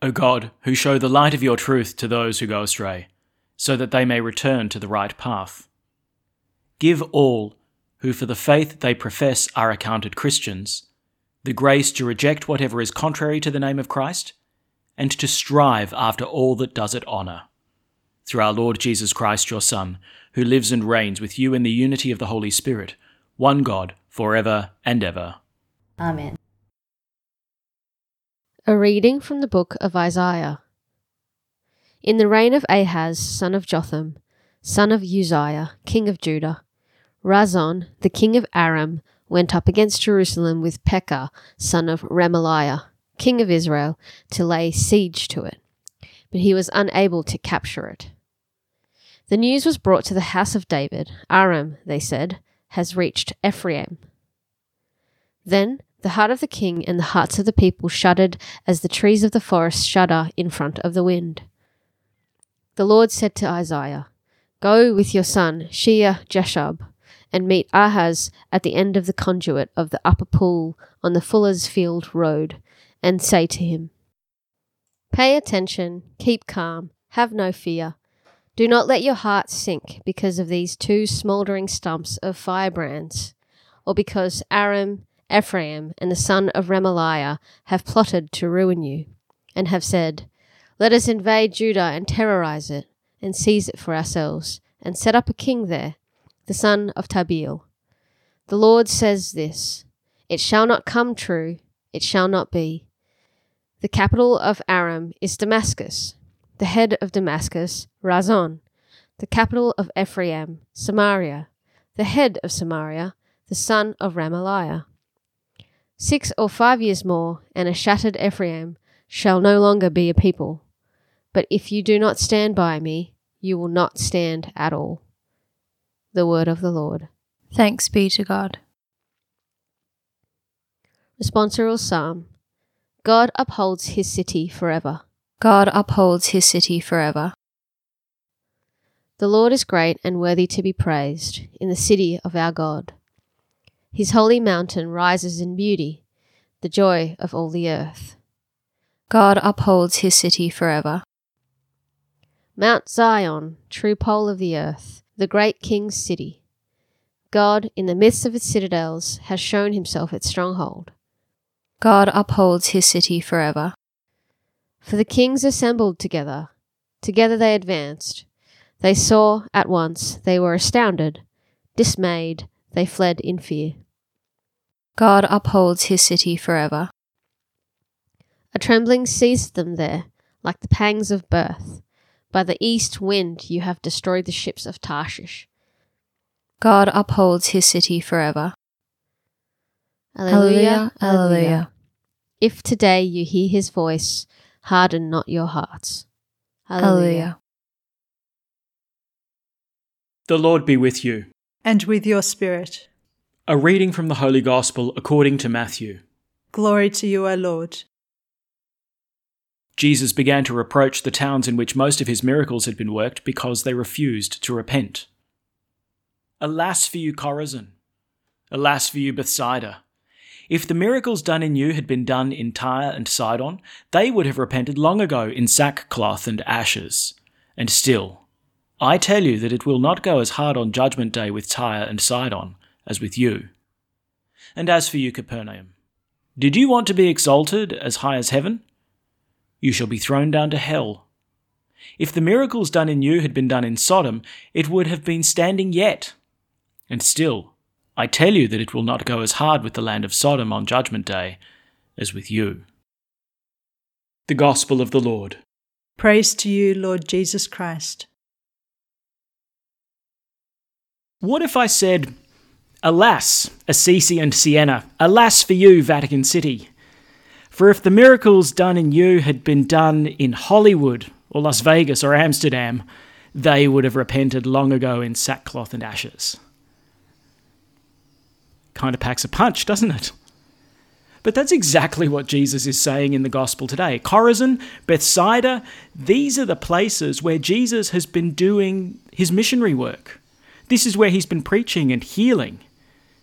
O God, who show the light of your truth to those who go astray, so that they may return to the right path. Give all who for the faith they profess are accounted Christians the grace to reject whatever is contrary to the name of Christ, and to strive after all that does it honour. Through our Lord Jesus Christ, your Son, who lives and reigns with you in the unity of the Holy Spirit, one God, for ever and ever. Amen. A reading from the book of Isaiah. In the reign of Ahaz, son of Jotham, son of Uzziah, king of Judah, Rezin, the king of Aram, went up against Jerusalem with Pekah, son of Remaliah, king of Israel, to lay siege to it. But he was unable to capture it. The news was brought to the house of David. Aram, they said, has reached Ephraim. Then the heart of the king and the hearts of the people shuddered as the trees of the forest shudder in front of the wind. The Lord said to Isaiah, Go with your son, Shear Jashub, and meet Ahaz at the end of the conduit of the upper pool on the Fuller's Field Road, and say to him, Pay attention, keep calm, have no fear. Do not let your heart sink because of these two smouldering stumps of firebrands, or because Aram, Ephraim, and the son of Remaliah have plotted to ruin you, and have said, Let us invade Judah and terrorize it, and seize it for ourselves, and set up a king there the son of Tabeel. The Lord says this It shall not come true, it shall not be. The capital of Aram is Damascus, the head of Damascus, Rezin, the capital of Ephraim, Samaria, the head of Samaria, the son of Remaliah. Six or five years more, and a shattered Ephraim shall no longer be a people. But if you do not stand by me, you will not stand at all the word of the Lord. Thanks be to God. Responsorial Psalm God upholds his city forever. God upholds his city forever. The Lord is great and worthy to be praised in the city of our God. His holy mountain rises in beauty, the joy of all the earth. God upholds his city forever. Mount Zion, true pole of the earth, the great king's city. God, in the midst of its citadels, has shown himself its stronghold. God upholds his city forever. For the kings assembled together. Together they advanced. They saw at once, they were astounded. Dismayed, they fled in fear. God upholds his city forever. A trembling seized them there, like the pangs of birth. By the east wind you have destroyed the ships of Tarshish. God upholds his city forever. Alleluia, Alleluia, alleluia. If today you hear his voice, harden not your hearts. Alleluia. The Lord be with you. And with your spirit. A reading from the Holy Gospel according to Matthew. Glory to you, O Lord. Jesus began to reproach the towns in which most of his miracles had been worked because they refused to repent. Alas for you, Chorazin! Alas for you, Bethsaida! If the miracles done in you had been done in Tyre and Sidon, they would have repented long ago in sackcloth and ashes. And still, I tell you that it will not go as hard on Judgment Day with Tyre and Sidon as with you. And as for you, Capernaum, did you want to be exalted as high as heaven? You shall be thrown down to hell. If the miracles done in you had been done in Sodom, it would have been standing yet. And still, I tell you that it will not go as hard with the land of Sodom on Judgment Day as with you. The Gospel of the Lord. Praise to you, Lord Jesus Christ. What if I said, Alas, Assisi and Siena, alas for you, Vatican City! For if the miracles done in you had been done in Hollywood or Las Vegas or Amsterdam, they would have repented long ago in sackcloth and ashes kind of packs a punch, doesn't it? But that's exactly what Jesus is saying in the gospel today. Chorazin, Bethsaida, these are the places where Jesus has been doing his missionary work. This is where he's been preaching and healing.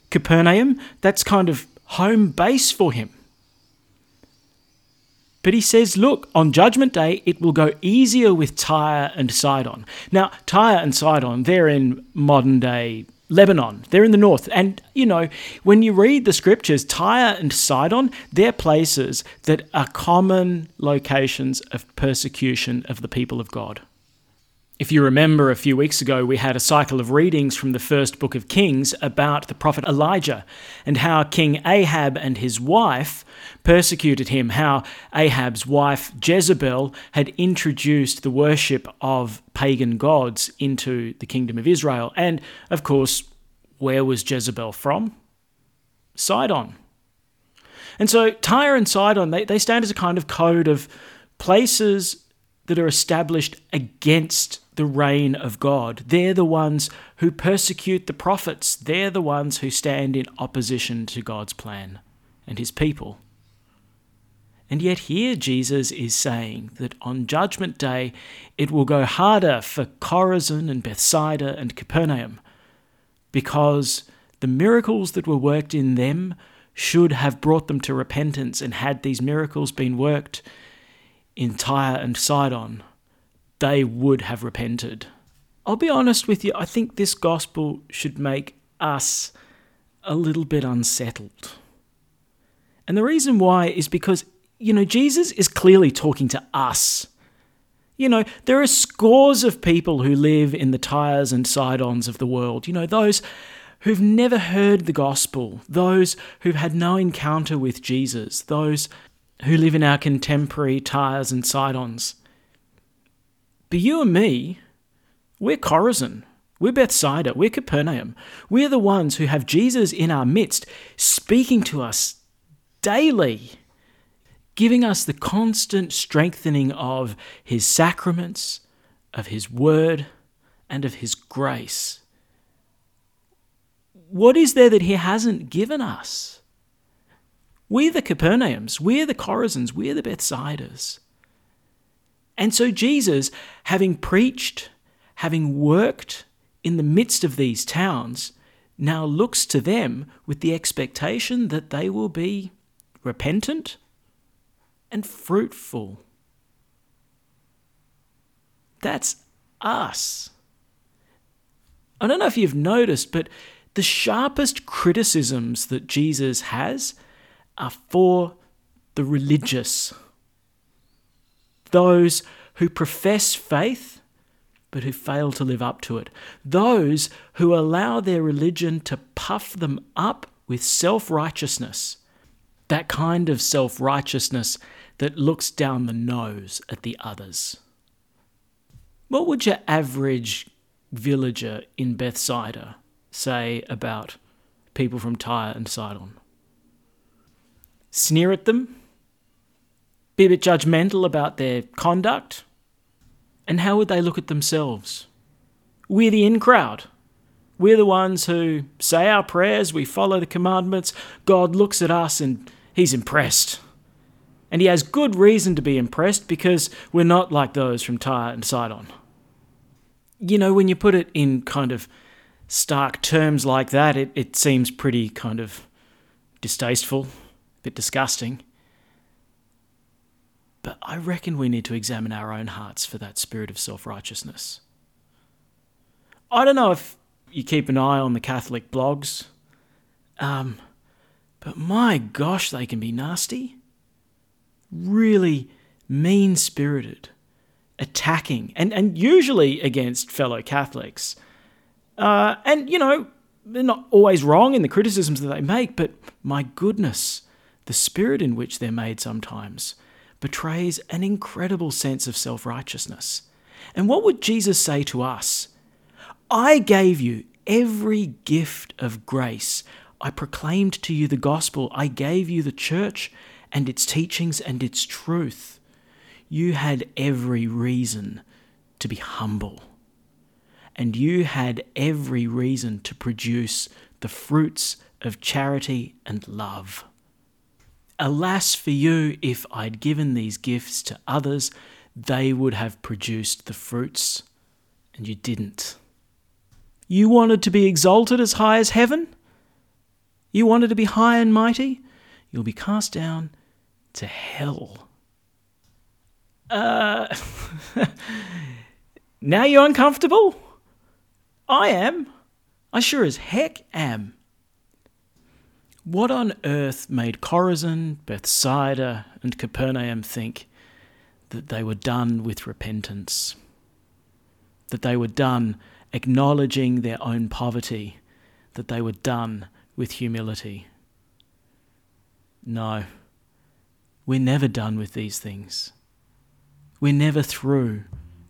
Capernaum, that's kind of home base for him. But he says, look, on Judgment Day, it will go easier with Tyre and Sidon. Now, Tyre and Sidon, they're in modern day Lebanon. They're in the north. And, you know, when you read the scriptures, Tyre and Sidon, they're places that are common locations of persecution of the people of God. If you remember, a few weeks ago, we had a cycle of readings from the first book of Kings about the prophet Elijah and how King Ahab and his wife persecuted him, how Ahab's wife Jezebel had introduced the worship of pagan gods into the kingdom of Israel. And, of course, where was Jezebel from? Sidon. And so Tyre and Sidon, they, they stand as a kind of code of places that are established against the reign of God. They're the ones who persecute the prophets. They're the ones who stand in opposition to God's plan and his people. And yet, here Jesus is saying that on Judgment Day it will go harder for Chorazin and Bethsaida and Capernaum because the miracles that were worked in them should have brought them to repentance. And had these miracles been worked in Tyre and Sidon, they would have repented. I'll be honest with you, I think this gospel should make us a little bit unsettled. And the reason why is because, you know, Jesus is clearly talking to us. You know, there are scores of people who live in the Tyres and Sidons of the world. You know, those who've never heard the gospel, those who've had no encounter with Jesus, those who live in our contemporary Tyres and Sidons. But you and me, we're Chorazin, we're Bethsaida, we're Capernaum. We're the ones who have Jesus in our midst, speaking to us daily, giving us the constant strengthening of his sacraments, of his word, and of his grace. What is there that he hasn't given us? We're the Capernaums, we're the Chorazins, we're the Bethsaidas. And so Jesus, having preached, having worked in the midst of these towns, now looks to them with the expectation that they will be repentant and fruitful. That's us. I don't know if you've noticed, but the sharpest criticisms that Jesus has are for the religious those who profess faith but who fail to live up to it, those who allow their religion to puff them up with self righteousness, that kind of self righteousness that looks down the nose at the others. What would your average villager in Bethsaida say about people from Tyre and Sidon? Sneer at them? Be a bit judgmental about their conduct? And how would they look at themselves? We're the in crowd. We're the ones who say our prayers, we follow the commandments. God looks at us and he's impressed. And he has good reason to be impressed because we're not like those from Tyre and Sidon. You know, when you put it in kind of stark terms like that, it, it seems pretty kind of distasteful, a bit disgusting. But I reckon we need to examine our own hearts for that spirit of self righteousness. I don't know if you keep an eye on the Catholic blogs, um, but my gosh, they can be nasty. Really mean spirited, attacking, and, and usually against fellow Catholics. Uh, and, you know, they're not always wrong in the criticisms that they make, but my goodness, the spirit in which they're made sometimes betrays an incredible sense of self righteousness. And what would Jesus say to us? I gave you every gift of grace. I proclaimed to you the gospel. I gave you the church and its teachings and its truth. You had every reason to be humble. And you had every reason to produce the fruits of charity and love. Alas for you, if I'd given these gifts to others, they would have produced the fruits, and you didn't. You wanted to be exalted as high as heaven? You wanted to be high and mighty? You'll be cast down to hell. Uh, now you're uncomfortable? I am. I sure as heck am. What on earth made Chorazin, Bethsaida, and Capernaum think that they were done with repentance? That they were done acknowledging their own poverty, that they were done with humility. No, we're never done with these things. We're never through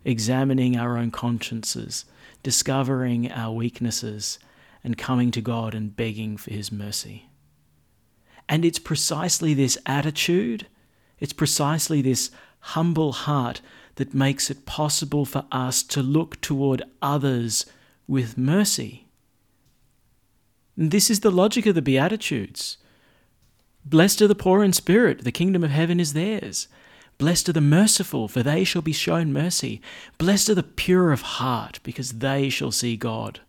examining our own consciences, discovering our weaknesses, and coming to God and begging for His mercy. And it's precisely this attitude, it's precisely this humble heart that makes it possible for us to look toward others with mercy. And this is the logic of the Beatitudes. Blessed are the poor in spirit, the kingdom of heaven is theirs. Blessed are the merciful, for they shall be shown mercy. Blessed are the pure of heart, because they shall see God.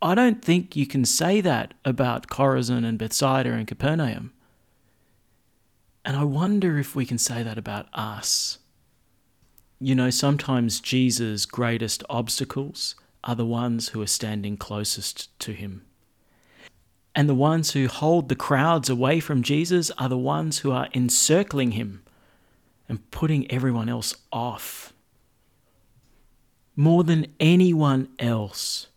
I don't think you can say that about Chorazin and Bethsaida and Capernaum. And I wonder if we can say that about us. You know, sometimes Jesus' greatest obstacles are the ones who are standing closest to him. And the ones who hold the crowds away from Jesus are the ones who are encircling him and putting everyone else off. More than anyone else,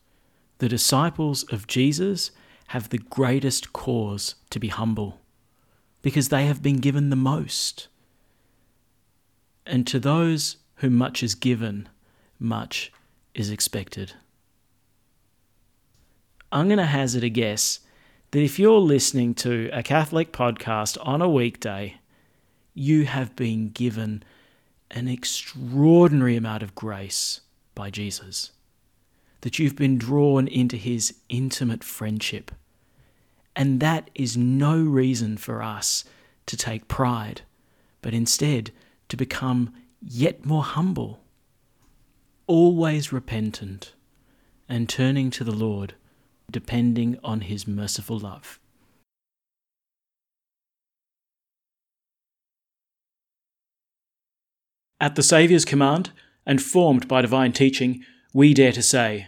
the disciples of Jesus have the greatest cause to be humble because they have been given the most. And to those whom much is given, much is expected. I'm going to hazard a guess that if you're listening to a Catholic podcast on a weekday, you have been given an extraordinary amount of grace by Jesus. That you've been drawn into his intimate friendship. And that is no reason for us to take pride, but instead to become yet more humble, always repentant, and turning to the Lord, depending on his merciful love. At the Saviour's command, and formed by divine teaching, we dare to say,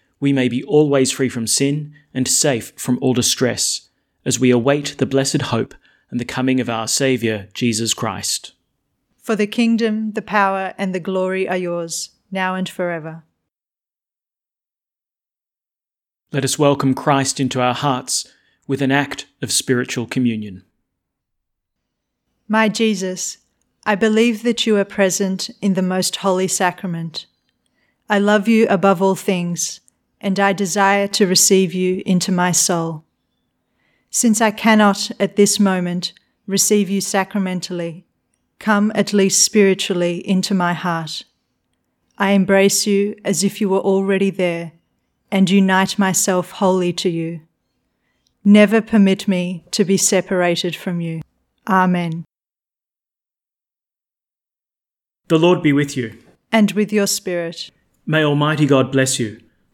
we may be always free from sin and safe from all distress, as we await the blessed hope and the coming of our Saviour, Jesus Christ. For the kingdom, the power, and the glory are yours, now and forever. Let us welcome Christ into our hearts with an act of spiritual communion. My Jesus, I believe that you are present in the most holy sacrament. I love you above all things, and I desire to receive you into my soul. Since I cannot at this moment receive you sacramentally, come at least spiritually into my heart. I embrace you as if you were already there and unite myself wholly to you. Never permit me to be separated from you. Amen. The Lord be with you. And with your spirit. May Almighty God bless you,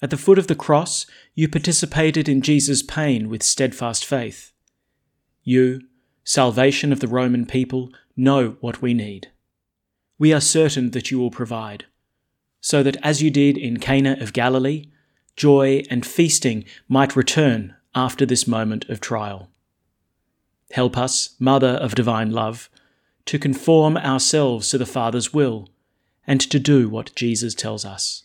At the foot of the cross, you participated in Jesus' pain with steadfast faith. You, salvation of the Roman people, know what we need. We are certain that you will provide, so that as you did in Cana of Galilee, joy and feasting might return after this moment of trial. Help us, Mother of Divine Love, to conform ourselves to the Father's will and to do what Jesus tells us.